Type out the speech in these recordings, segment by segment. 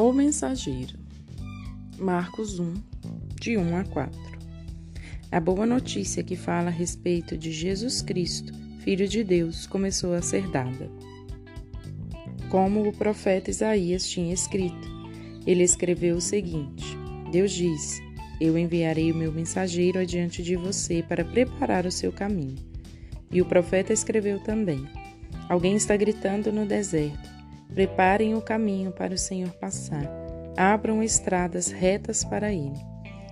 O Mensageiro. Marcos 1, de 1 a 4. A boa notícia que fala a respeito de Jesus Cristo, Filho de Deus, começou a ser dada. Como o profeta Isaías tinha escrito, ele escreveu o seguinte: Deus disse: Eu enviarei o meu mensageiro adiante de você para preparar o seu caminho. E o profeta escreveu também: Alguém está gritando no deserto Preparem o caminho para o Senhor passar. Abram estradas retas para ele.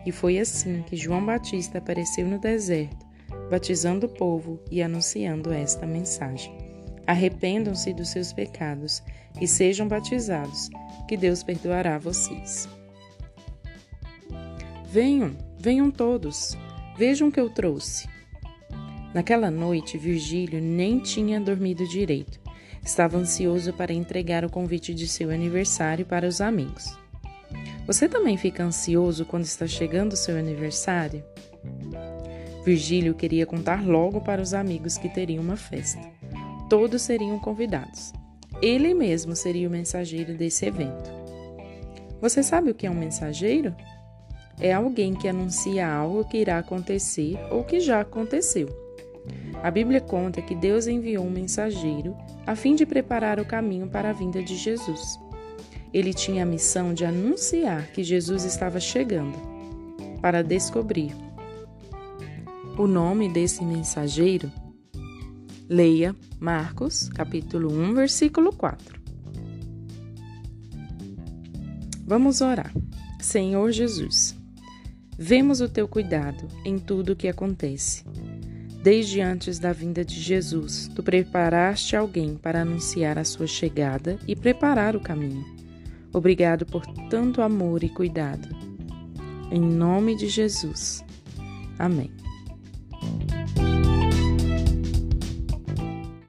E foi assim que João Batista apareceu no deserto, batizando o povo e anunciando esta mensagem: Arrependam-se dos seus pecados e sejam batizados, que Deus perdoará vocês. Venham, venham todos, vejam o que eu trouxe. Naquela noite, Virgílio nem tinha dormido direito Estava ansioso para entregar o convite de seu aniversário para os amigos. Você também fica ansioso quando está chegando o seu aniversário? Virgílio queria contar logo para os amigos que teriam uma festa. Todos seriam convidados. Ele mesmo seria o mensageiro desse evento. Você sabe o que é um mensageiro? É alguém que anuncia algo que irá acontecer ou que já aconteceu. A Bíblia conta que Deus enviou um mensageiro a fim de preparar o caminho para a vinda de Jesus. Ele tinha a missão de anunciar que Jesus estava chegando, para descobrir o nome desse mensageiro. Leia Marcos, capítulo 1, versículo 4. Vamos orar. Senhor Jesus, vemos o teu cuidado em tudo o que acontece. Desde antes da vinda de Jesus, tu preparaste alguém para anunciar a sua chegada e preparar o caminho. Obrigado por tanto amor e cuidado. Em nome de Jesus. Amém.